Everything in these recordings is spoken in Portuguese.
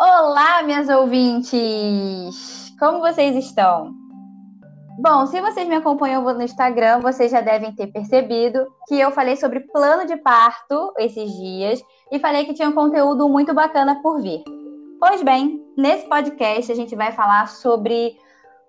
Olá, minhas ouvintes! Como vocês estão? Bom, se vocês me acompanham no Instagram, vocês já devem ter percebido que eu falei sobre plano de parto esses dias e falei que tinha um conteúdo muito bacana por vir. Pois bem, nesse podcast a gente vai falar sobre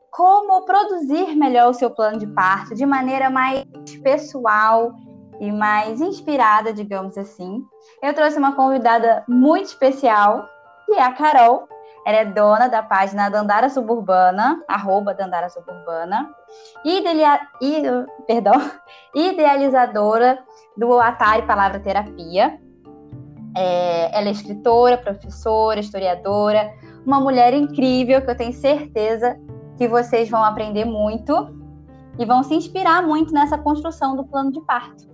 como produzir melhor o seu plano de parto de maneira mais pessoal e mais inspirada, digamos assim. Eu trouxe uma convidada muito especial, que é a Carol. Ela é dona da página Dandara Suburbana, arroba Dandara Suburbana, e, perdão, idealizadora do Atari Palavra Terapia. É, ela é escritora, professora, historiadora, uma mulher incrível que eu tenho certeza que vocês vão aprender muito e vão se inspirar muito nessa construção do plano de parto.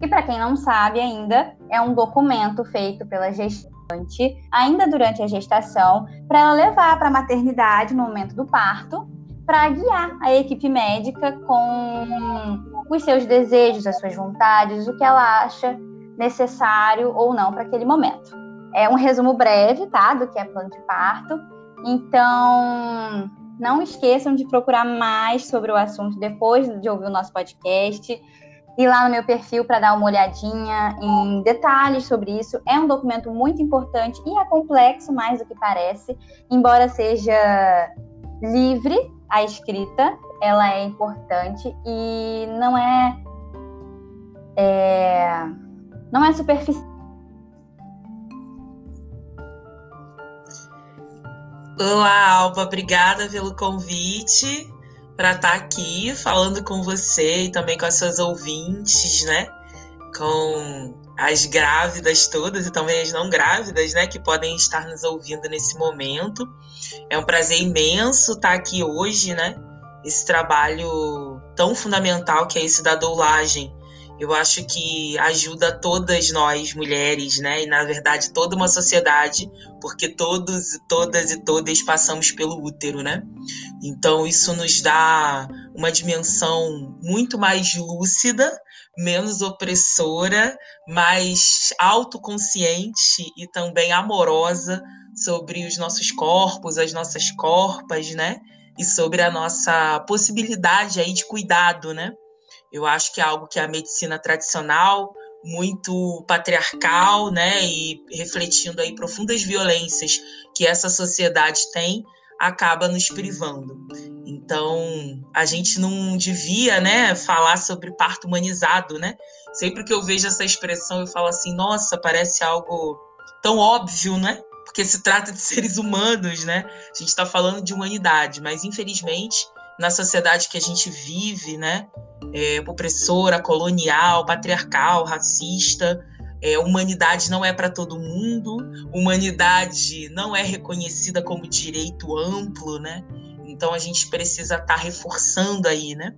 E para quem não sabe ainda, é um documento feito pela gestante, ainda durante a gestação, para ela levar para a maternidade no momento do parto, para guiar a equipe médica com os seus desejos, as suas vontades, o que ela acha necessário ou não para aquele momento. É um resumo breve, tá, do que é plano de parto. Então, não esqueçam de procurar mais sobre o assunto depois de ouvir o nosso podcast ir lá no meu perfil para dar uma olhadinha em detalhes sobre isso. É um documento muito importante e é complexo mais do que parece, embora seja livre a escrita, ela é importante e não é, é não é superficial. Olá, Alba, obrigada pelo convite para estar tá aqui falando com você e também com as suas ouvintes, né? Com as grávidas todas e também as não grávidas, né? Que podem estar nos ouvindo nesse momento. É um prazer imenso estar aqui hoje, né? Esse trabalho tão fundamental que é esse da doulagem. Eu acho que ajuda todas nós, mulheres, né? E na verdade toda uma sociedade, porque todos, todas e todas passamos pelo útero, né? Então, isso nos dá uma dimensão muito mais lúcida, menos opressora, mais autoconsciente e também amorosa sobre os nossos corpos, as nossas corpas, né? E sobre a nossa possibilidade aí de cuidado, né? Eu acho que é algo que a medicina tradicional, muito patriarcal, né, e refletindo aí profundas violências que essa sociedade tem, acaba nos privando. Então, a gente não devia, né, falar sobre parto humanizado, né? Sempre que eu vejo essa expressão, eu falo assim, nossa, parece algo tão óbvio, né? Porque se trata de seres humanos, né? A gente está falando de humanidade, mas infelizmente, na sociedade que a gente vive, né, é, opressora, colonial, patriarcal, racista, é, humanidade não é para todo mundo, humanidade não é reconhecida como direito amplo, né? Então a gente precisa estar tá reforçando aí, né?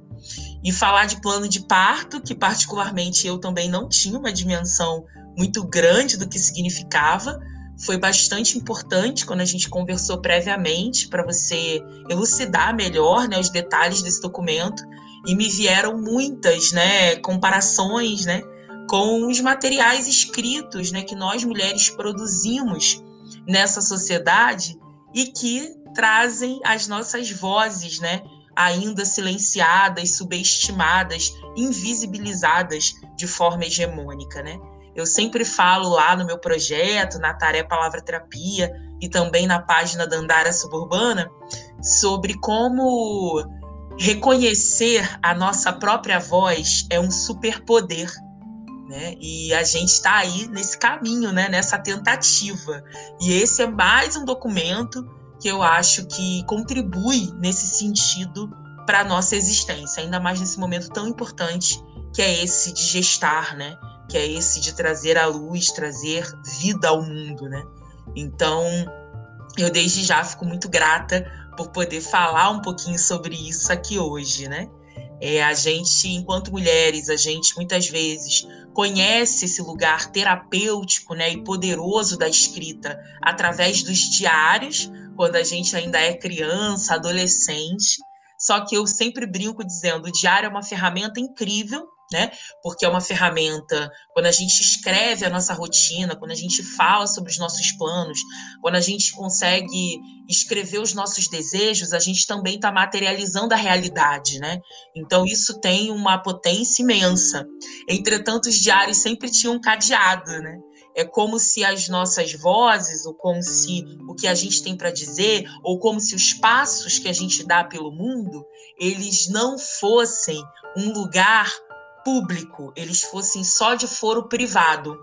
E falar de plano de parto, que particularmente eu também não tinha uma dimensão muito grande do que significava, foi bastante importante quando a gente conversou previamente para você elucidar melhor né, os detalhes desse documento e me vieram muitas né, comparações, né? com os materiais escritos né, que nós mulheres produzimos nessa sociedade e que trazem as nossas vozes, né, ainda silenciadas, subestimadas, invisibilizadas de forma hegemônica, né? Eu sempre falo lá no meu projeto, na tarefa Palavra Terapia e também na página da Andara Suburbana, sobre como reconhecer a nossa própria voz é um superpoder né? E a gente está aí nesse caminho, né? nessa tentativa. E esse é mais um documento que eu acho que contribui nesse sentido para a nossa existência, ainda mais nesse momento tão importante que é esse de gestar, né? Que é esse de trazer a luz, trazer vida ao mundo. Né? Então, eu desde já fico muito grata por poder falar um pouquinho sobre isso aqui hoje, né? É, a gente, enquanto mulheres, a gente muitas vezes conhece esse lugar terapêutico né, e poderoso da escrita através dos diários, quando a gente ainda é criança, adolescente. Só que eu sempre brinco dizendo: o diário é uma ferramenta incrível né? Porque é uma ferramenta. Quando a gente escreve a nossa rotina, quando a gente fala sobre os nossos planos, quando a gente consegue escrever os nossos desejos, a gente também está materializando a realidade, né? Então isso tem uma potência imensa. Entretanto, os diários sempre tinham um cadeado, né? É como se as nossas vozes, ou como se o que a gente tem para dizer, ou como se os passos que a gente dá pelo mundo, eles não fossem um lugar público, eles fossem só de foro privado.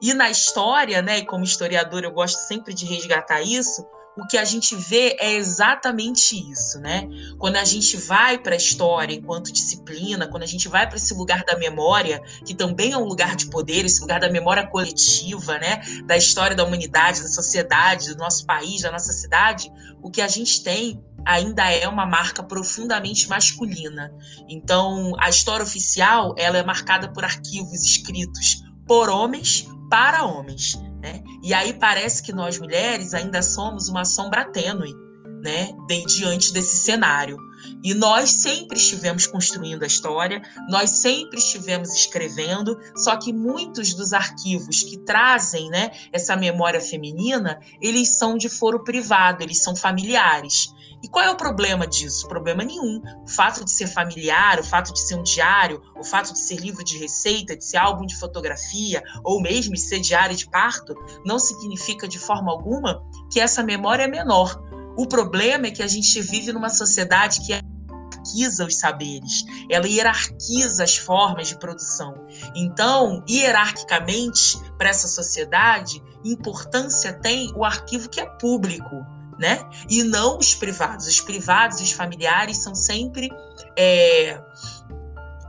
E na história, né, e como historiador eu gosto sempre de resgatar isso, o que a gente vê é exatamente isso, né? Quando a gente vai para a história enquanto disciplina, quando a gente vai para esse lugar da memória, que também é um lugar de poder, esse lugar da memória coletiva, né? Da história da humanidade, da sociedade, do nosso país, da nossa cidade, o que a gente tem ainda é uma marca profundamente masculina. Então, a história oficial ela é marcada por arquivos escritos por homens para homens. Né? E aí parece que nós mulheres ainda somos uma sombra tênue né, bem diante desse cenário. E nós sempre estivemos construindo a história, nós sempre estivemos escrevendo, só que muitos dos arquivos que trazem né, essa memória feminina, eles são de foro privado, eles são familiares. E qual é o problema disso? Problema nenhum. O fato de ser familiar, o fato de ser um diário, o fato de ser livro de receita, de ser álbum de fotografia, ou mesmo de ser diário de parto, não significa de forma alguma que essa memória é menor. O problema é que a gente vive numa sociedade que hierarquiza os saberes, ela hierarquiza as formas de produção. Então, hierarquicamente, para essa sociedade, importância tem o arquivo que é público né? E não os privados. Os privados os familiares são sempre é,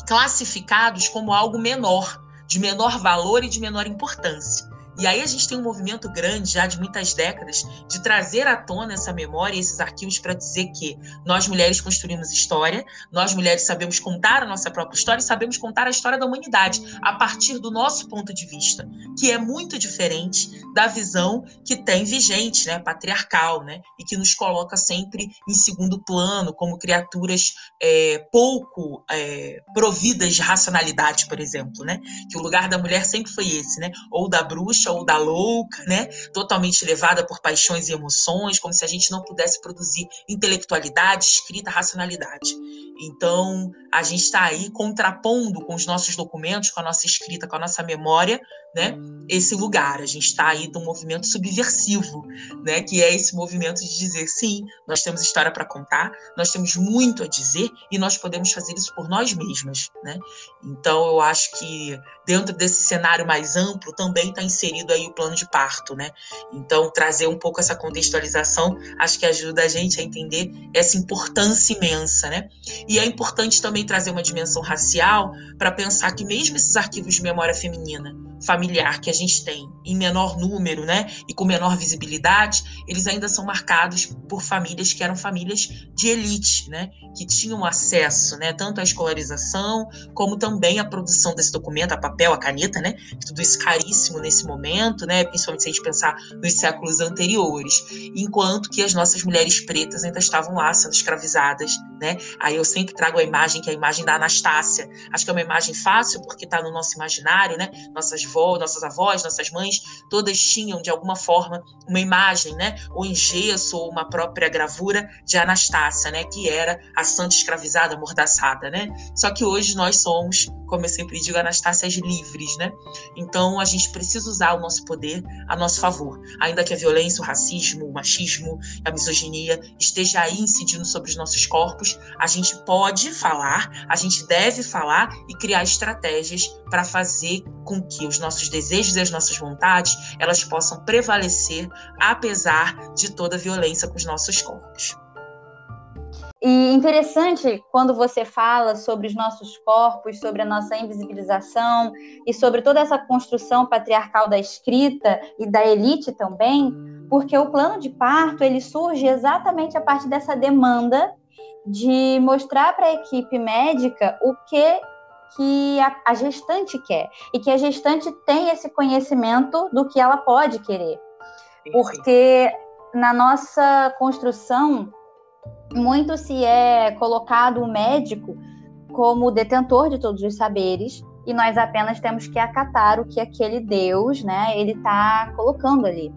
classificados como algo menor, de menor valor e de menor importância. E aí a gente tem um movimento grande, já de muitas décadas, de trazer à tona essa memória e esses arquivos para dizer que nós mulheres construímos história, nós mulheres sabemos contar a nossa própria história e sabemos contar a história da humanidade a partir do nosso ponto de vista, que é muito diferente da visão que tem vigente, né, patriarcal, né, e que nos coloca sempre em segundo plano, como criaturas é, pouco é, providas de racionalidade, por exemplo, né, que o lugar da mulher sempre foi esse, né, ou da bruxa ou da louca, né? Totalmente levada por paixões e emoções, como se a gente não pudesse produzir intelectualidade, escrita, racionalidade. Então, a gente está aí contrapondo com os nossos documentos, com a nossa escrita, com a nossa memória, né? Esse lugar. A gente está aí de um movimento subversivo, né? Que é esse movimento de dizer sim, nós temos história para contar, nós temos muito a dizer e nós podemos fazer isso por nós mesmas, né? Então, eu acho que dentro desse cenário mais amplo também está inserido aí o plano de parto, né? Então, trazer um pouco essa contextualização, acho que ajuda a gente a entender essa importância imensa, né? E é importante também trazer uma dimensão racial para pensar que mesmo esses arquivos de memória feminina familiar que a gente tem em menor número, né, e com menor visibilidade, eles ainda são marcados por famílias que eram famílias de elite, né, que tinham acesso, né, tanto à escolarização como também à produção desse documento, a papel, a caneta, né, tudo isso caríssimo nesse momento, né, principalmente se a gente pensar nos séculos anteriores, enquanto que as nossas mulheres pretas ainda estavam lá sendo escravizadas, né. Aí eu sempre trago a imagem que é a imagem da Anastácia. Acho que é uma imagem fácil porque está no nosso imaginário, né, nossas nossas avós, nossas mães, todas tinham de alguma forma uma imagem, né, ou em gesso ou uma própria gravura de Anastácia, né, que era a santa escravizada, amordaçada, né? Só que hoje nós somos, como eu sempre digo, Anastácias livres, né? Então a gente precisa usar o nosso poder a nosso favor, ainda que a violência, o racismo, o machismo, a misoginia esteja aí incidindo sobre os nossos corpos, a gente pode falar, a gente deve falar e criar estratégias para fazer com que os nossos desejos e as nossas vontades elas possam prevalecer apesar de toda violência com os nossos corpos. E interessante quando você fala sobre os nossos corpos, sobre a nossa invisibilização e sobre toda essa construção patriarcal da escrita e da elite também, porque o plano de parto ele surge exatamente a partir dessa demanda de mostrar para a equipe médica o que que a, a gestante quer e que a gestante tem esse conhecimento do que ela pode querer. Porque na nossa construção, muito se é colocado o médico como detentor de todos os saberes e nós apenas temos que acatar o que aquele Deus, né, ele está colocando ali.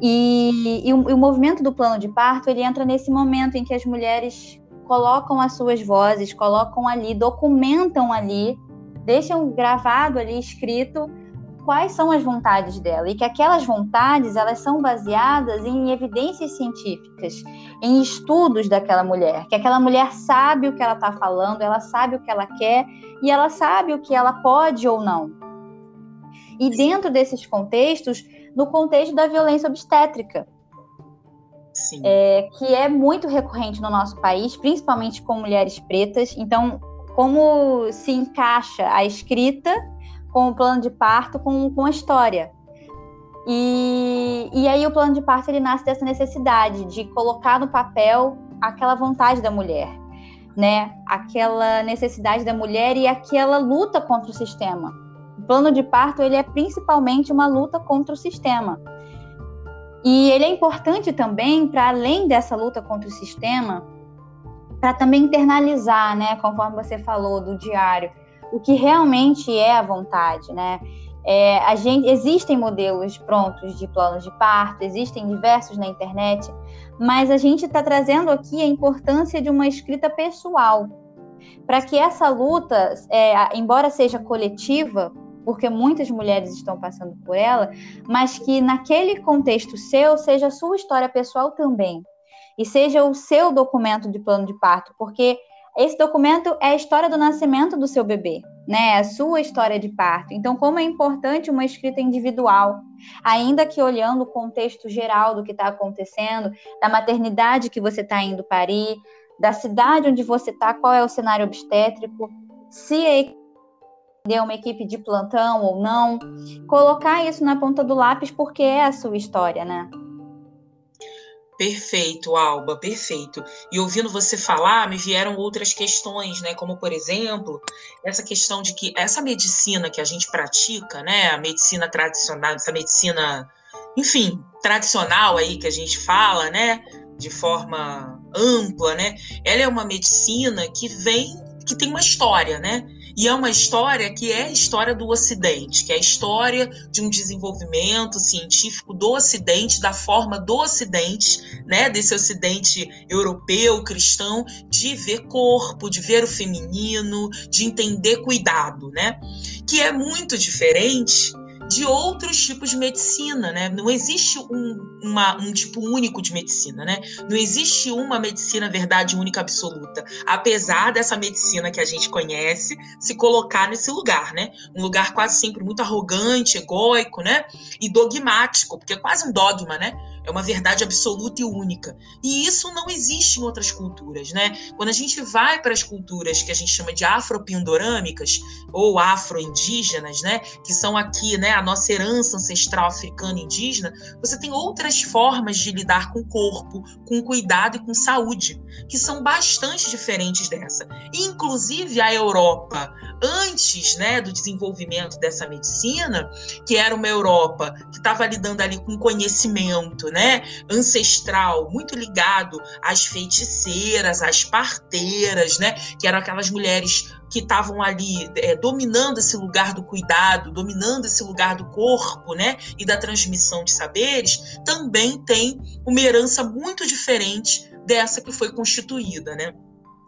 E, e, o, e, o, movimento do plano de parto ele entra nesse momento em que as mulheres colocam as suas vozes, colocam ali, documentam ali, deixam gravado ali, escrito quais são as vontades dela. E que aquelas vontades elas são baseadas em evidências científicas, em estudos daquela mulher, que aquela mulher sabe o que ela está falando, ela sabe o que ela quer e ela sabe o que ela pode ou não. E dentro desses contextos, no contexto da violência obstétrica, é, que é muito recorrente no nosso país, principalmente com mulheres pretas. Então, como se encaixa a escrita com o plano de parto, com, com a história. E, e aí o plano de parto ele nasce dessa necessidade de colocar no papel aquela vontade da mulher, né? Aquela necessidade da mulher e aquela luta contra o sistema. O plano de parto ele é principalmente uma luta contra o sistema. E ele é importante também para além dessa luta contra o sistema, para também internalizar, né, conforme você falou do diário, o que realmente é a vontade, né? É, a gente, existem modelos prontos de planos de parto, existem diversos na internet, mas a gente está trazendo aqui a importância de uma escrita pessoal, para que essa luta, é, embora seja coletiva, porque muitas mulheres estão passando por ela, mas que naquele contexto seu seja a sua história pessoal também, e seja o seu documento de plano de parto, porque esse documento é a história do nascimento do seu bebê, né? É a sua história de parto. Então, como é importante uma escrita individual, ainda que olhando o contexto geral do que está acontecendo, da maternidade que você está indo parir, da cidade onde você está, qual é o cenário obstétrico, se é uma equipe de plantão ou não, colocar isso na ponta do lápis porque é a sua história, né? Perfeito, Alba, perfeito. E ouvindo você falar, me vieram outras questões, né? Como, por exemplo, essa questão de que essa medicina que a gente pratica, né? A medicina tradicional, essa medicina, enfim, tradicional aí que a gente fala, né? De forma ampla, né? Ela é uma medicina que vem, que tem uma história, né? E é uma história que é a história do Ocidente, que é a história de um desenvolvimento científico do Ocidente, da forma do Ocidente, né, desse Ocidente europeu, cristão, de ver corpo, de ver o feminino, de entender cuidado, né? Que é muito diferente de outros tipos de medicina, né? Não existe um, uma, um tipo único de medicina, né? Não existe uma medicina verdade única absoluta, apesar dessa medicina que a gente conhece se colocar nesse lugar, né? Um lugar quase sempre muito arrogante, egóico, né? E dogmático, porque é quase um dogma, né? É uma verdade absoluta e única. E isso não existe em outras culturas, né? Quando a gente vai para as culturas que a gente chama de afropindorâmicas ou afro-indígenas, né, que são aqui, né, a nossa herança ancestral africana indígena, você tem outras formas de lidar com o corpo, com cuidado e com saúde, que são bastante diferentes dessa. Inclusive a Europa, antes, né, do desenvolvimento dessa medicina, que era uma Europa que estava lidando ali com conhecimento, né, ancestral, muito ligado às feiticeiras, às parteiras, né, que eram aquelas mulheres que estavam ali é, dominando esse lugar do cuidado, dominando esse lugar do corpo, né, e da transmissão de saberes, também tem uma herança muito diferente dessa que foi constituída, né?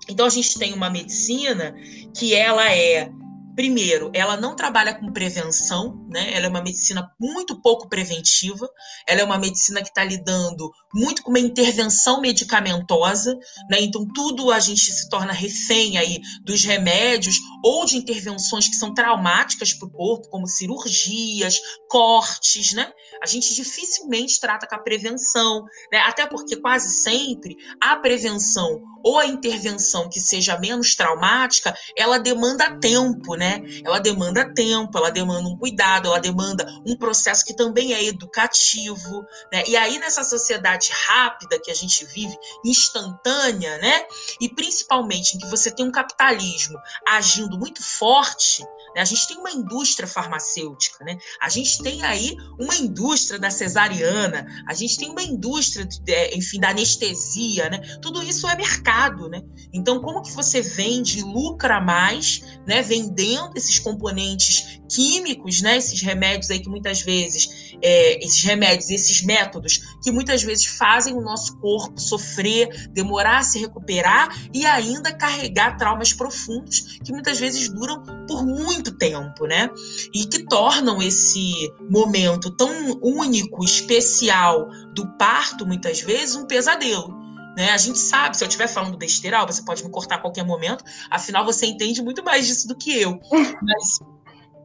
Então a gente tem uma medicina que ela é Primeiro, ela não trabalha com prevenção, né? Ela é uma medicina muito pouco preventiva. Ela é uma medicina que está lidando muito com uma intervenção medicamentosa, né? Então tudo a gente se torna refém aí dos remédios ou de intervenções que são traumáticas para o corpo, como cirurgias, cortes, né? A gente dificilmente trata com a prevenção, né? Até porque quase sempre a prevenção ou a intervenção que seja menos traumática, ela demanda tempo, né? Ela demanda tempo, ela demanda um cuidado, ela demanda um processo que também é educativo, né? E aí nessa sociedade rápida que a gente vive, instantânea, né? E principalmente em que você tem um capitalismo agindo muito forte? A gente tem uma indústria farmacêutica, né? A gente tem aí uma indústria da cesariana, a gente tem uma indústria, enfim, da anestesia, né? Tudo isso é mercado, né? Então, como que você vende, lucra mais, né? Vendendo esses componentes químicos, né? Esses remédios aí que muitas vezes, é, esses remédios, esses métodos que muitas vezes fazem o nosso corpo sofrer, demorar a se recuperar e ainda carregar traumas profundos que muitas vezes duram por muito tempo, né? E que tornam esse momento tão único, especial do parto, muitas vezes, um pesadelo. Né? A gente sabe, se eu estiver falando besteira, você pode me cortar a qualquer momento, afinal você entende muito mais disso do que eu. Mas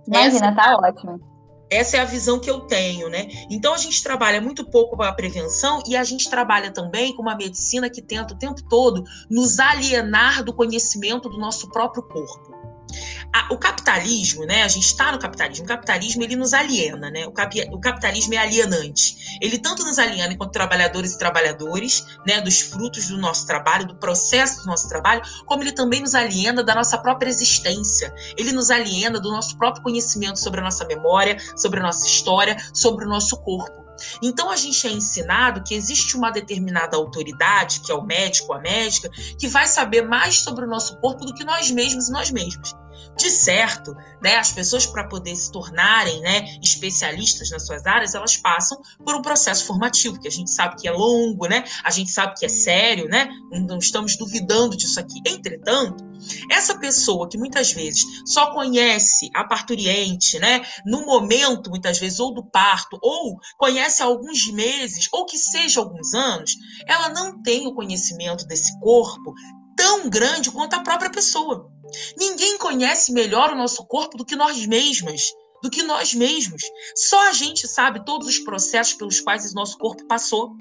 Imagina, essa, tá ótimo. Essa é a visão que eu tenho, né? Então a gente trabalha muito pouco com a prevenção e a gente trabalha também com uma medicina que tenta o tempo todo nos alienar do conhecimento do nosso próprio corpo o capitalismo, né? A gente está no capitalismo. O capitalismo ele nos aliena, né? O, o, capitalismo é alienante. Ele tanto nos aliena enquanto trabalhadores e trabalhadores, né? Dos frutos do nosso trabalho, do processo do nosso trabalho, como ele também nos aliena da nossa própria existência. Ele nos aliena do nosso próprio conhecimento sobre a nossa memória, sobre a nossa história, sobre o nosso corpo. Então a gente é ensinado que existe uma determinada autoridade, que é o médico, a médica, que vai saber mais sobre o nosso corpo do que nós mesmos e nós mesmos de certo, né, as pessoas para poder se tornarem né, especialistas nas suas áreas, elas passam por um processo formativo, que a gente sabe que é longo, né, a gente sabe que é sério, né, não estamos duvidando disso aqui. Entretanto, essa pessoa que muitas vezes só conhece a parturiente, né, no momento, muitas vezes, ou do parto, ou conhece há alguns meses, ou que seja alguns anos, ela não tem o conhecimento desse corpo tão grande quanto a própria pessoa. Ninguém conhece melhor o nosso corpo do que nós mesmas, do que nós mesmos. Só a gente sabe todos os processos pelos quais o nosso corpo passou.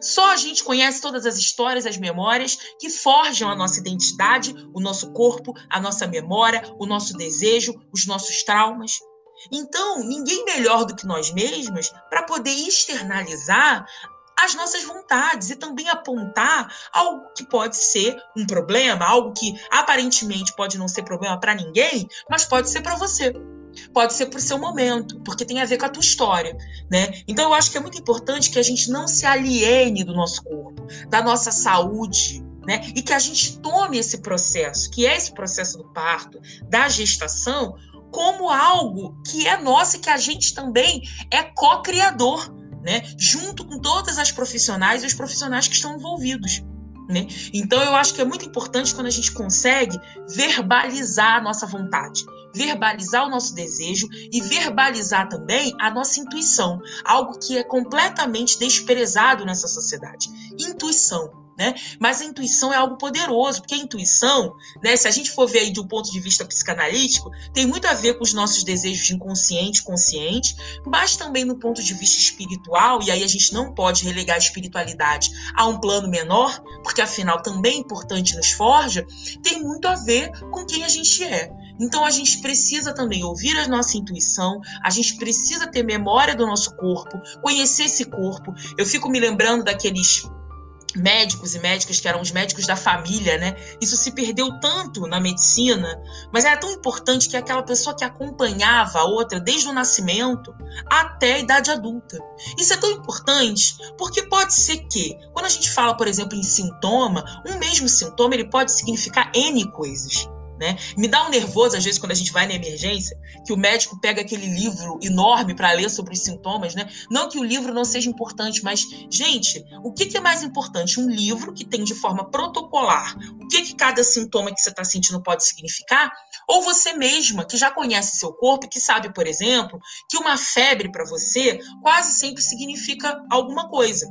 Só a gente conhece todas as histórias, as memórias que forjam a nossa identidade, o nosso corpo, a nossa memória, o nosso desejo, os nossos traumas. Então, ninguém melhor do que nós mesmos para poder externalizar as nossas vontades e também apontar algo que pode ser um problema, algo que aparentemente pode não ser problema para ninguém, mas pode ser para você. Pode ser para o seu momento, porque tem a ver com a tua história, né? Então eu acho que é muito importante que a gente não se aliene do nosso corpo, da nossa saúde, né? E que a gente tome esse processo, que é esse processo do parto, da gestação, como algo que é nosso e que a gente também é co-criador né? Junto com todas as profissionais e os profissionais que estão envolvidos. Né? Então, eu acho que é muito importante quando a gente consegue verbalizar a nossa vontade, verbalizar o nosso desejo e verbalizar também a nossa intuição, algo que é completamente desprezado nessa sociedade. Intuição né? Mas a intuição é algo poderoso, porque a intuição, né, se a gente for ver aí de um ponto de vista psicanalítico, tem muito a ver com os nossos desejos de inconsciente, consciente, mas também no ponto de vista espiritual, e aí a gente não pode relegar a espiritualidade a um plano menor, porque afinal também é importante nos forja, tem muito a ver com quem a gente é. Então a gente precisa também ouvir a nossa intuição, a gente precisa ter memória do nosso corpo, conhecer esse corpo. Eu fico me lembrando daqueles médicos e médicas que eram os médicos da família, né? Isso se perdeu tanto na medicina, mas era tão importante que aquela pessoa que acompanhava a outra desde o nascimento até a idade adulta. Isso é tão importante porque pode ser que, quando a gente fala, por exemplo, em sintoma, um mesmo sintoma ele pode significar N coisas. Né? Me dá um nervoso, às vezes, quando a gente vai na emergência, que o médico pega aquele livro enorme para ler sobre os sintomas, né? Não que o livro não seja importante, mas, gente, o que, que é mais importante? Um livro que tem de forma protocolar o que, que cada sintoma que você está sentindo pode significar? Ou você mesma, que já conhece seu corpo e que sabe, por exemplo, que uma febre para você quase sempre significa alguma coisa.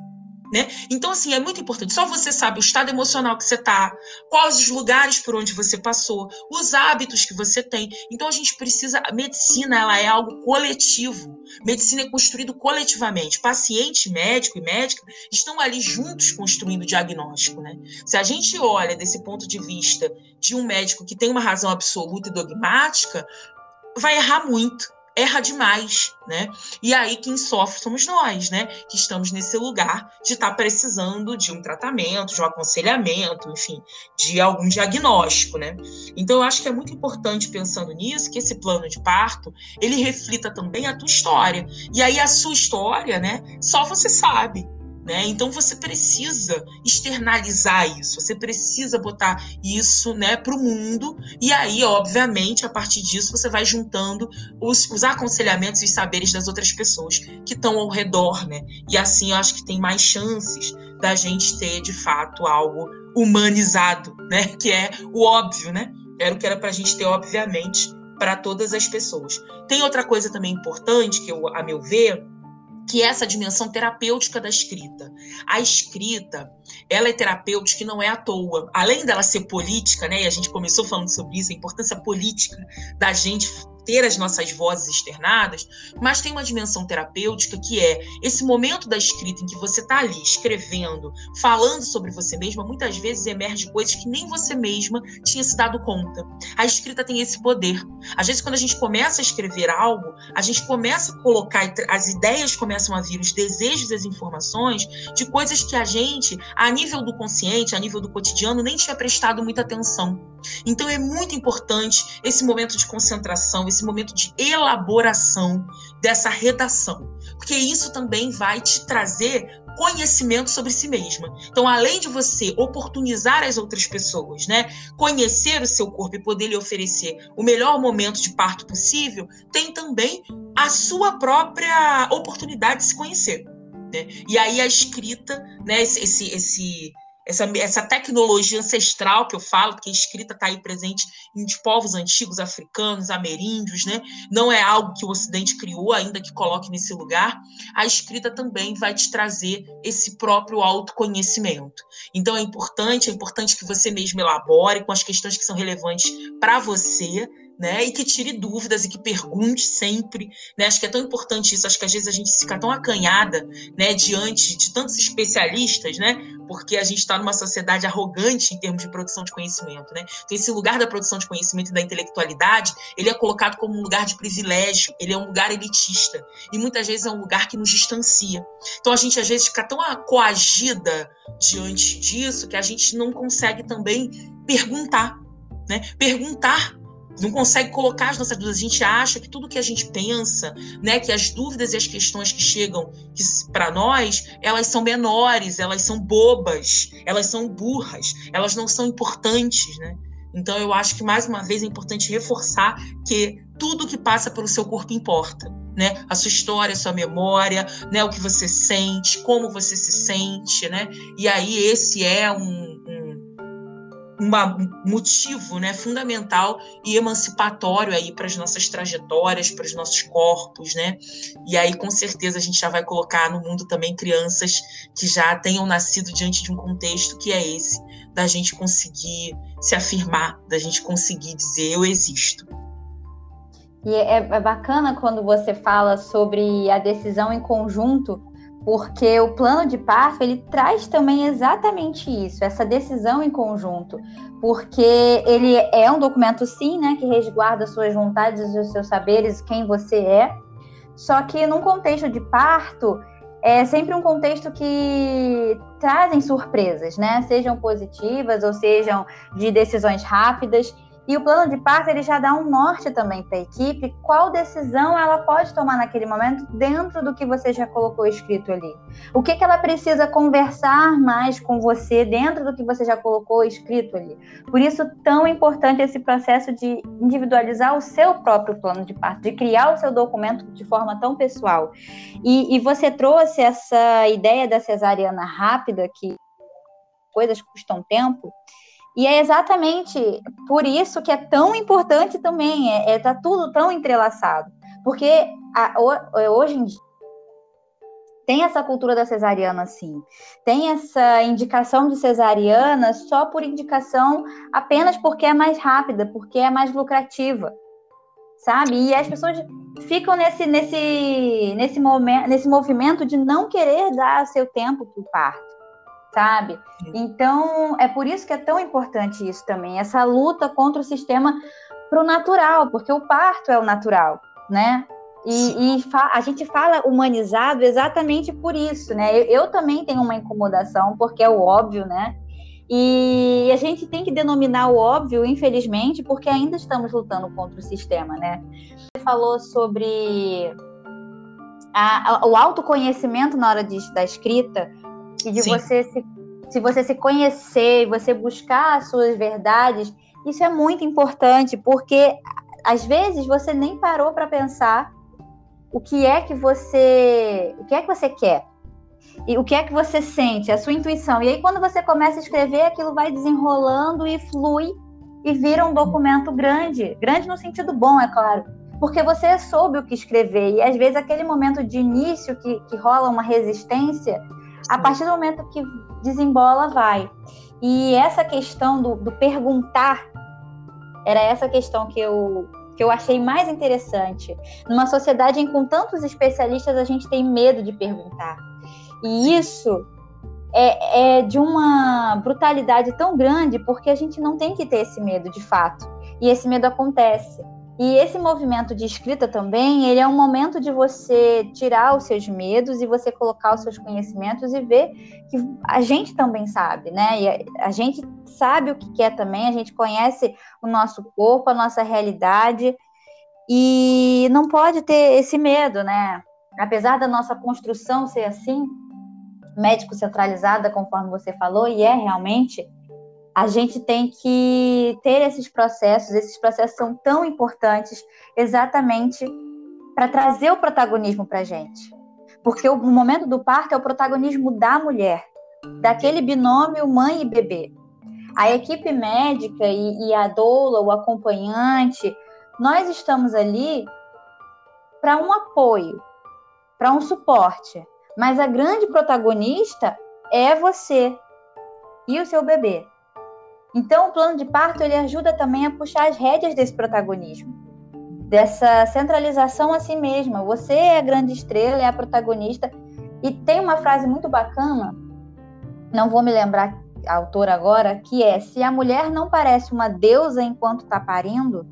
Né? Então, assim, é muito importante. Só você sabe o estado emocional que você está, quais os lugares por onde você passou, os hábitos que você tem. Então, a gente precisa. A medicina ela é algo coletivo. Medicina é construído coletivamente. Paciente, médico e médica estão ali juntos construindo o diagnóstico. Né? Se a gente olha desse ponto de vista de um médico que tem uma razão absoluta e dogmática, vai errar muito erra demais, né? E aí quem sofre somos nós, né? Que estamos nesse lugar de estar tá precisando de um tratamento, de um aconselhamento, enfim, de algum diagnóstico, né? Então eu acho que é muito importante pensando nisso que esse plano de parto ele reflita também a tua história. E aí a sua história, né? Só você sabe. Né? Então você precisa externalizar isso, você precisa botar isso né, para o mundo, e aí, obviamente, a partir disso, você vai juntando os, os aconselhamentos e saberes das outras pessoas que estão ao redor, né? E assim eu acho que tem mais chances da gente ter, de fato, algo humanizado, né? Que é o óbvio, né? Era o que era para a gente ter, obviamente, para todas as pessoas. Tem outra coisa também importante que eu, a meu ver, que é essa dimensão terapêutica da escrita. A escrita, ela é terapêutica e não é à toa. Além dela ser política, né, e a gente começou falando sobre isso, a importância política da gente ter as nossas vozes externadas, mas tem uma dimensão terapêutica que é esse momento da escrita em que você está ali escrevendo, falando sobre você mesma, muitas vezes emerge coisas que nem você mesma tinha se dado conta. A escrita tem esse poder. Às vezes, quando a gente começa a escrever algo, a gente começa a colocar, as ideias começam a vir, os desejos, as informações de coisas que a gente, a nível do consciente, a nível do cotidiano, nem tinha prestado muita atenção. Então é muito importante esse momento de concentração, esse momento de elaboração dessa redação, porque isso também vai te trazer conhecimento sobre si mesma. Então, além de você oportunizar as outras pessoas, né, conhecer o seu corpo e poder lhe oferecer o melhor momento de parto possível, tem também a sua própria oportunidade de se conhecer. Né? E aí a escrita, né, esse, esse essa, essa tecnologia ancestral que eu falo, que a escrita está aí presente em povos antigos, africanos, ameríndios, né? não é algo que o Ocidente criou, ainda que coloque nesse lugar, a escrita também vai te trazer esse próprio autoconhecimento. Então é importante, é importante que você mesmo elabore com as questões que são relevantes para você, né? E que tire dúvidas e que pergunte sempre, né? Acho que é tão importante isso. Acho que às vezes a gente fica tão acanhada, né? Diante de tantos especialistas, né? Porque a gente está numa sociedade arrogante em termos de produção de conhecimento, né? Então esse lugar da produção de conhecimento e da intelectualidade, ele é colocado como um lugar de privilégio. Ele é um lugar elitista e muitas vezes é um lugar que nos distancia. Então a gente às vezes fica tão coagida diante disso que a gente não consegue também perguntar, né? Perguntar não consegue colocar as nossas dúvidas. A gente acha que tudo que a gente pensa, né, que as dúvidas e as questões que chegam para nós, elas são menores, elas são bobas, elas são burras, elas não são importantes, né? Então eu acho que mais uma vez é importante reforçar que tudo que passa pelo seu corpo importa, né? A sua história, a sua memória, né, o que você sente, como você se sente, né? E aí esse é um um motivo né, fundamental e emancipatório aí para as nossas trajetórias, para os nossos corpos, né? E aí, com certeza, a gente já vai colocar no mundo também crianças que já tenham nascido diante de um contexto que é esse, da gente conseguir se afirmar, da gente conseguir dizer eu existo. E é, é bacana quando você fala sobre a decisão em conjunto, porque o plano de parto ele traz também exatamente isso, essa decisão em conjunto, porque ele é um documento sim, né, que resguarda suas vontades os seus saberes, quem você é. Só que num contexto de parto é sempre um contexto que trazem surpresas, né? Sejam positivas ou sejam de decisões rápidas. E o plano de parto ele já dá um norte também para a equipe, qual decisão ela pode tomar naquele momento dentro do que você já colocou escrito ali. O que, que ela precisa conversar mais com você dentro do que você já colocou escrito ali. Por isso, tão importante esse processo de individualizar o seu próprio plano de parto, de criar o seu documento de forma tão pessoal. E, e você trouxe essa ideia da cesariana rápida, que coisas custam tempo. E é exatamente por isso que é tão importante também, é, é tá tudo tão entrelaçado. Porque a, é, hoje em dia tem essa cultura da cesariana, sim. Tem essa indicação de cesariana só por indicação, apenas porque é mais rápida, porque é mais lucrativa, sabe? E as pessoas ficam nesse, nesse, nesse, momento, nesse movimento de não querer dar seu tempo para o parto sabe? Então, é por isso que é tão importante isso também, essa luta contra o sistema pro natural, porque o parto é o natural, né? E, e a gente fala humanizado exatamente por isso, né? Eu, eu, também tenho uma incomodação, porque é o óbvio, né? E a gente tem que denominar o óbvio, infelizmente, porque ainda estamos lutando contra o sistema, né? Você falou sobre a, a, o autoconhecimento na hora de, da escrita e de Sim. você se, se você se conhecer, você buscar as suas verdades, isso é muito importante, porque às vezes você nem parou para pensar o que é que você, o que é que você quer? E o que é que você sente, a sua intuição. E aí quando você começa a escrever, aquilo vai desenrolando e flui e vira um documento grande, grande no sentido bom, é claro, porque você soube o que escrever e às vezes aquele momento de início que, que rola uma resistência, a partir do momento que desembola, vai. E essa questão do, do perguntar era essa questão que eu que eu achei mais interessante. Numa sociedade em com tantos especialistas, a gente tem medo de perguntar. E isso é, é, de uma brutalidade tão grande porque a gente não tem que ter esse medo de fato. E esse medo acontece. E esse movimento de escrita também, ele é um momento de você tirar os seus medos e você colocar os seus conhecimentos e ver que a gente também sabe, né? E a, a gente sabe o que quer também, a gente conhece o nosso corpo, a nossa realidade e não pode ter esse medo, né? Apesar da nossa construção ser assim, médico centralizada, conforme você falou, e é realmente, a gente tem que ter esses processos, esses processos são tão importantes exatamente para trazer o protagonismo para a gente. Porque o momento do parto é o protagonismo da mulher, daquele binômio mãe e bebê. A equipe médica e, e a doula, o acompanhante, nós estamos ali para um apoio, para um suporte, mas a grande protagonista é você e o seu bebê. Então, o plano de parto ele ajuda também a puxar as rédeas desse protagonismo, dessa centralização a si mesma. Você é a grande estrela, é a protagonista. E tem uma frase muito bacana, não vou me lembrar a autora agora, que é: se a mulher não parece uma deusa enquanto está parindo,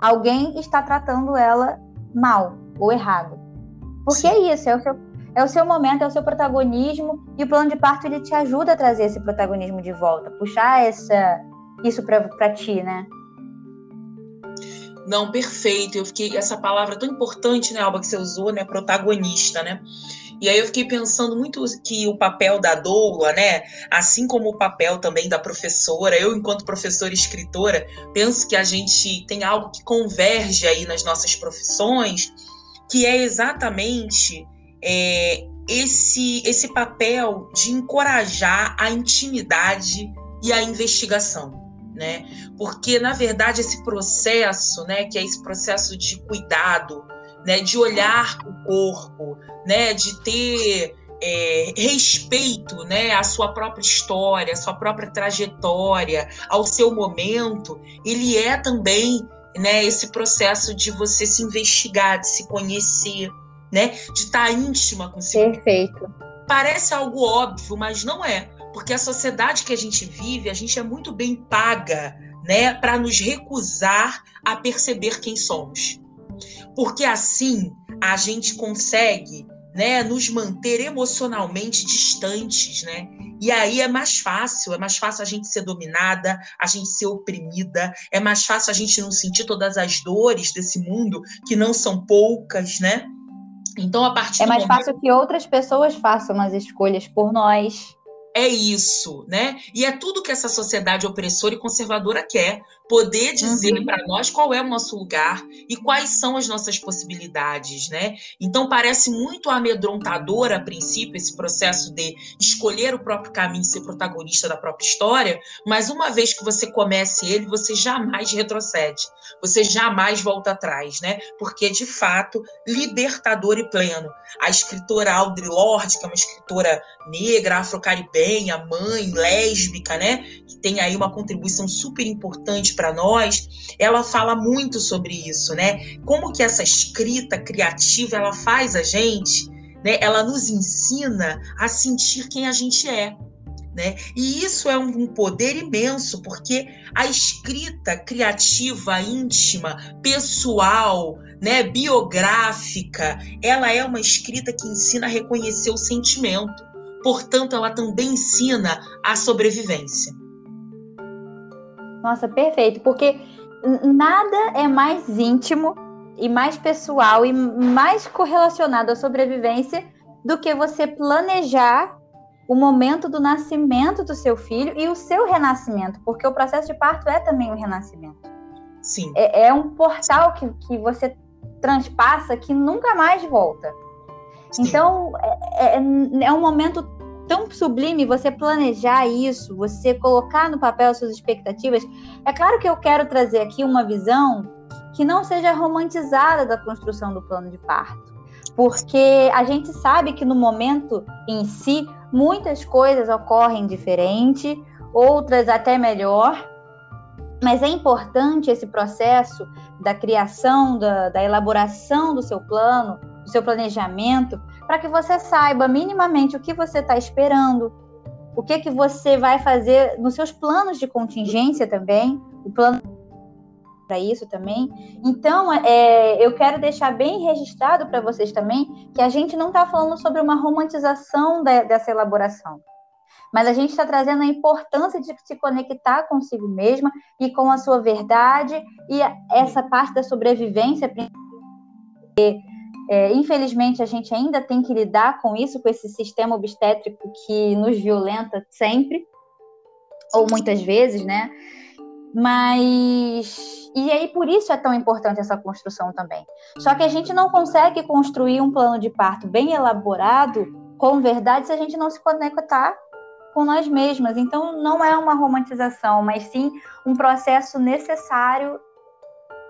alguém está tratando ela mal ou errado. Porque é isso, é o seu é o seu momento, é o seu protagonismo, e o plano de parto ele te ajuda a trazer esse protagonismo de volta, puxar essa, isso para ti, né? Não, perfeito. Eu fiquei essa palavra tão importante, né, Alba, que você usou, né, protagonista, né? E aí eu fiquei pensando muito que o papel da doula, né, assim como o papel também da professora, eu enquanto professora e escritora, penso que a gente tem algo que converge aí nas nossas profissões, que é exatamente é, esse, esse papel de encorajar a intimidade e a investigação. Né? Porque, na verdade, esse processo, né, que é esse processo de cuidado, né, de olhar o corpo, né, de ter é, respeito né, à sua própria história, à sua própria trajetória, ao seu momento, ele é também né, esse processo de você se investigar, de se conhecer, né? De estar tá íntima consigo. Perfeito. Parece algo óbvio, mas não é. Porque a sociedade que a gente vive, a gente é muito bem paga, né, para nos recusar a perceber quem somos. Porque assim a gente consegue, né, nos manter emocionalmente distantes, né? E aí é mais fácil, é mais fácil a gente ser dominada, a gente ser oprimida, é mais fácil a gente não sentir todas as dores desse mundo, que não são poucas, né? Então, a partir É mais momento... fácil que outras pessoas façam as escolhas por nós. É isso, né? E é tudo que essa sociedade opressora e conservadora quer poder dizer uhum. para nós qual é o nosso lugar e quais são as nossas possibilidades, né? Então parece muito amedrontador a princípio esse processo de escolher o próprio caminho, ser protagonista da própria história, mas uma vez que você comece ele, você jamais retrocede, você jamais volta atrás, né? Porque é de fato libertador e pleno. A escritora Audre Lorde, que é uma escritora negra, afro-caribenha, mãe, lésbica, né? Que tem aí uma contribuição super importante para nós, ela fala muito sobre isso, né? Como que essa escrita criativa ela faz a gente, né? Ela nos ensina a sentir quem a gente é. Né? E isso é um poder imenso, porque a escrita criativa, íntima, pessoal, né, biográfica, ela é uma escrita que ensina a reconhecer o sentimento. Portanto, ela também ensina a sobrevivência. Nossa, perfeito, porque nada é mais íntimo e mais pessoal e mais correlacionado à sobrevivência do que você planejar o momento do nascimento do seu filho e o seu renascimento, porque o processo de parto é também um renascimento. Sim. É, é um portal que, que você transpassa que nunca mais volta. Sim. Então, é, é, é um momento tão sublime você planejar isso, você colocar no papel suas expectativas. É claro que eu quero trazer aqui uma visão que não seja romantizada da construção do plano de parto, porque a gente sabe que no momento em si muitas coisas ocorrem diferente, outras até melhor, mas é importante esse processo da criação, da, da elaboração do seu plano, do seu planejamento, para que você saiba minimamente o que você está esperando, o que que você vai fazer nos seus planos de contingência também, o plano para isso também. Então, é, eu quero deixar bem registrado para vocês também que a gente não está falando sobre uma romantização de, dessa elaboração, mas a gente está trazendo a importância de se conectar consigo mesma e com a sua verdade e essa parte da sobrevivência. É, infelizmente, a gente ainda tem que lidar com isso, com esse sistema obstétrico que nos violenta sempre, ou muitas vezes, né? Mas e aí por isso é tão importante essa construção também. Só que a gente não consegue construir um plano de parto bem elaborado com verdade se a gente não se conectar com nós mesmas. Então não é uma romantização, mas sim um processo necessário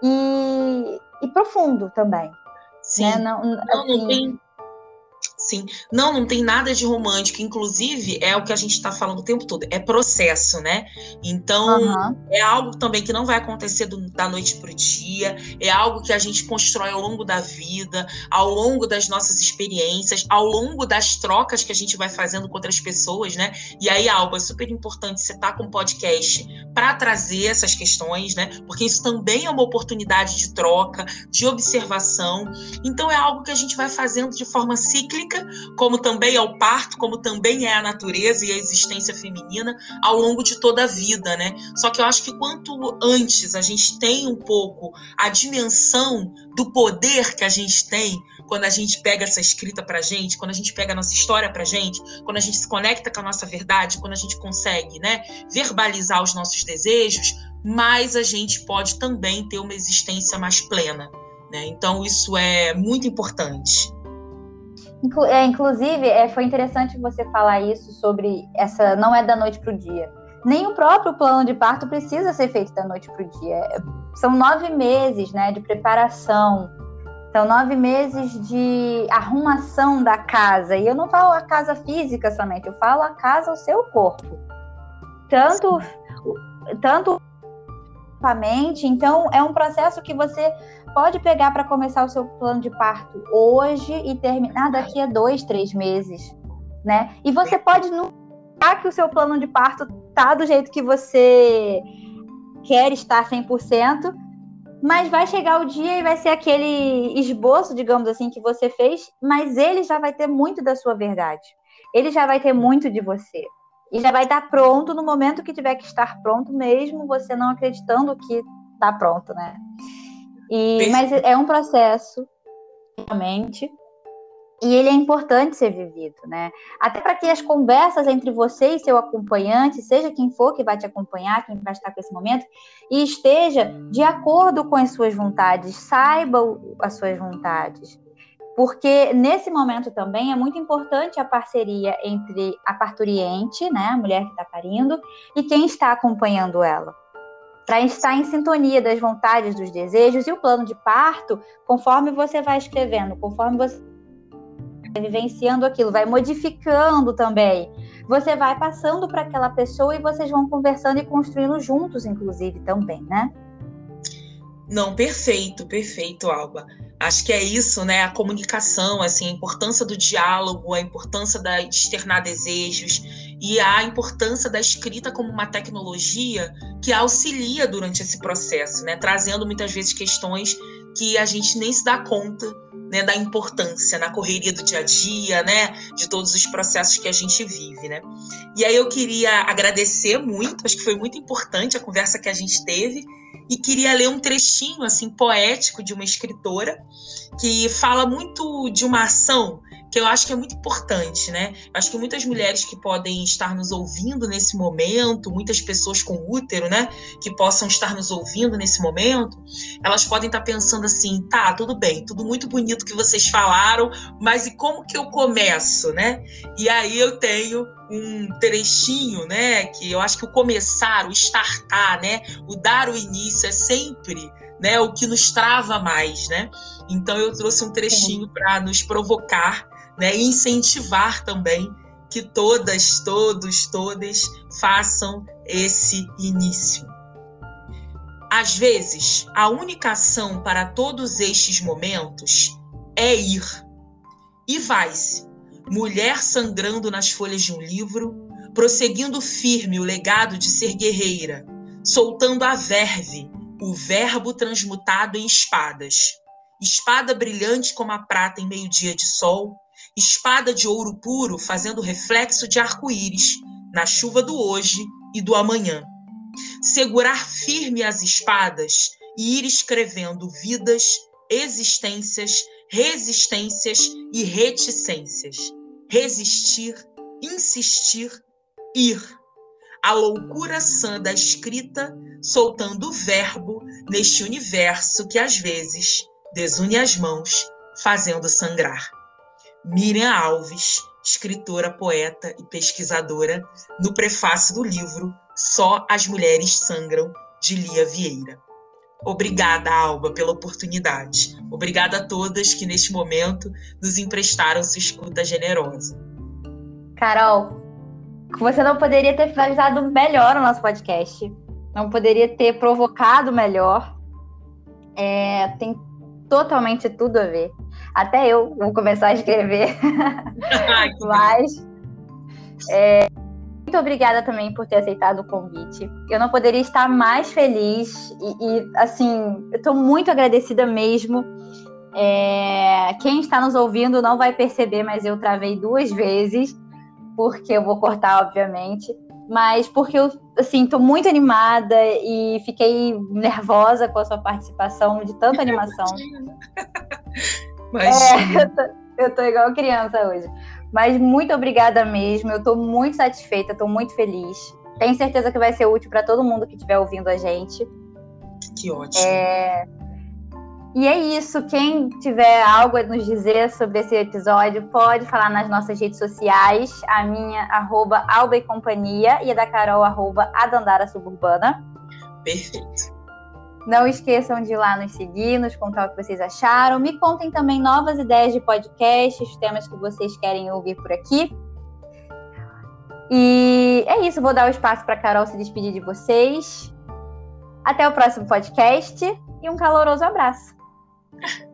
e, e profundo também. Sim. Né? Não, não, assim, não tem Sim. Não, não tem nada de romântico. Inclusive, é o que a gente está falando o tempo todo. É processo, né? Então, uhum. é algo também que não vai acontecer do, da noite para o dia. É algo que a gente constrói ao longo da vida, ao longo das nossas experiências, ao longo das trocas que a gente vai fazendo com outras pessoas, né? E aí, Alba, é super importante você estar tá com um podcast para trazer essas questões, né? Porque isso também é uma oportunidade de troca, de observação. Então, é algo que a gente vai fazendo de forma cíclica como também é o parto, como também é a natureza e a existência feminina ao longo de toda a vida, né? Só que eu acho que quanto antes a gente tem um pouco a dimensão do poder que a gente tem quando a gente pega essa escrita pra gente, quando a gente pega a nossa história pra gente, quando a gente se conecta com a nossa verdade, quando a gente consegue, né, verbalizar os nossos desejos, mais a gente pode também ter uma existência mais plena, né? Então isso é muito importante. Inclu é, inclusive, é, foi interessante você falar isso sobre essa não é da noite para o dia. Nem o próprio plano de parto precisa ser feito da noite para o dia. É, são nove meses né, de preparação. São nove meses de arrumação da casa. E eu não falo a casa física somente, eu falo a casa, o seu corpo. Tanto, tanto a mente. Então, é um processo que você pode pegar para começar o seu plano de parto hoje e terminar daqui a dois, três meses, né? E você pode notar que o seu plano de parto tá do jeito que você quer estar 100%, mas vai chegar o dia e vai ser aquele esboço, digamos assim, que você fez, mas ele já vai ter muito da sua verdade. Ele já vai ter muito de você. E já vai estar pronto no momento que tiver que estar pronto, mesmo você não acreditando que está pronto, né? E, mas é um processo, realmente, e ele é importante ser vivido, né? Até para que as conversas entre você e seu acompanhante, seja quem for que vai te acompanhar, quem vai estar com esse momento, e esteja de acordo com as suas vontades, saiba as suas vontades. Porque nesse momento também é muito importante a parceria entre a parturiente, né, a mulher que está parindo, e quem está acompanhando ela para estar em sintonia das vontades, dos desejos e o plano de parto, conforme você vai escrevendo, conforme você vai vivenciando aquilo, vai modificando também. Você vai passando para aquela pessoa e vocês vão conversando e construindo juntos, inclusive, também, né? Não, perfeito, perfeito, Alba. Acho que é isso, né? A comunicação, assim, a importância do diálogo, a importância de externar desejos e a importância da escrita como uma tecnologia que auxilia durante esse processo, né? trazendo muitas vezes questões que a gente nem se dá conta né, da importância na correria do dia a dia, né, de todos os processos que a gente vive, né. E aí eu queria agradecer muito, acho que foi muito importante a conversa que a gente teve e queria ler um trechinho assim poético de uma escritora que fala muito de uma ação que eu acho que é muito importante, né? Eu acho que muitas mulheres que podem estar nos ouvindo nesse momento, muitas pessoas com útero, né, que possam estar nos ouvindo nesse momento, elas podem estar pensando assim, tá, tudo bem, tudo muito bonito que vocês falaram, mas e como que eu começo, né? E aí eu tenho um trechinho, né, que eu acho que o começar, o startar, né, o dar o início é sempre né, o que nos trava mais, né? Então eu trouxe um trechinho para nos provocar né, e incentivar também que todas, todos, todas façam esse início. Às vezes, a única ação para todos estes momentos é ir. E vai-se, mulher sangrando nas folhas de um livro, prosseguindo firme o legado de ser guerreira, soltando a verve, o verbo transmutado em espadas. Espada brilhante como a prata em meio-dia de sol, espada de ouro puro fazendo reflexo de arco-íris na chuva do hoje e do amanhã. Segurar firme as espadas e ir escrevendo vidas, existências, resistências e reticências. Resistir, insistir, ir. A loucura sã da escrita, soltando o verbo neste universo que às vezes desune as mãos, fazendo sangrar. Miriam Alves, escritora, poeta e pesquisadora, no prefácio do livro Só as Mulheres Sangram, de Lia Vieira. Obrigada, Alba, pela oportunidade. Obrigada a todas que, neste momento, nos emprestaram sua escuta generosa. Carol, você não poderia ter finalizado melhor o nosso podcast. Não poderia ter provocado melhor. É, tem totalmente tudo a ver. Até eu vou começar a escrever. Mas. É, muito obrigada também por ter aceitado o convite. Eu não poderia estar mais feliz e, e assim, eu estou muito agradecida mesmo. É, quem está nos ouvindo não vai perceber, mas eu travei duas vezes, porque eu vou cortar, obviamente. Mas porque eu, assim, tô muito animada e fiquei nervosa com a sua participação, de tanta animação. É, eu, tô, eu tô igual criança hoje. Mas muito obrigada mesmo. Eu tô muito satisfeita, tô muito feliz. Tenho certeza que vai ser útil para todo mundo que estiver ouvindo a gente. Que ótimo. É... E é isso. Quem tiver algo a nos dizer sobre esse episódio, pode falar nas nossas redes sociais. A minha, arroba Alba e Companhia, e a da Carol, arroba Adandara Suburbana. Perfeito. Não esqueçam de ir lá nos seguir, nos contar o que vocês acharam. Me contem também novas ideias de podcast, os temas que vocês querem ouvir por aqui. E é isso, vou dar o espaço para Carol se despedir de vocês. Até o próximo podcast e um caloroso abraço.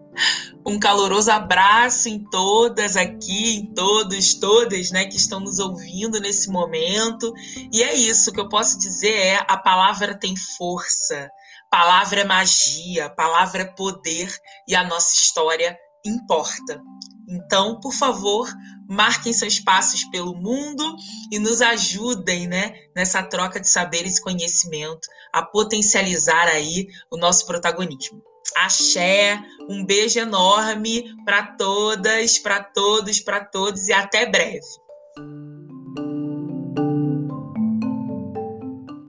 Um caloroso abraço em todas aqui, em todos, todas, né, que estão nos ouvindo nesse momento. E é isso que eu posso dizer é a palavra tem força. Palavra é magia, palavra é poder e a nossa história importa. Então, por favor, marquem seus passos pelo mundo e nos ajudem, né, nessa troca de saberes e conhecimento a potencializar aí o nosso protagonismo. Axé, um beijo enorme para todas, para todos, para todos e até breve.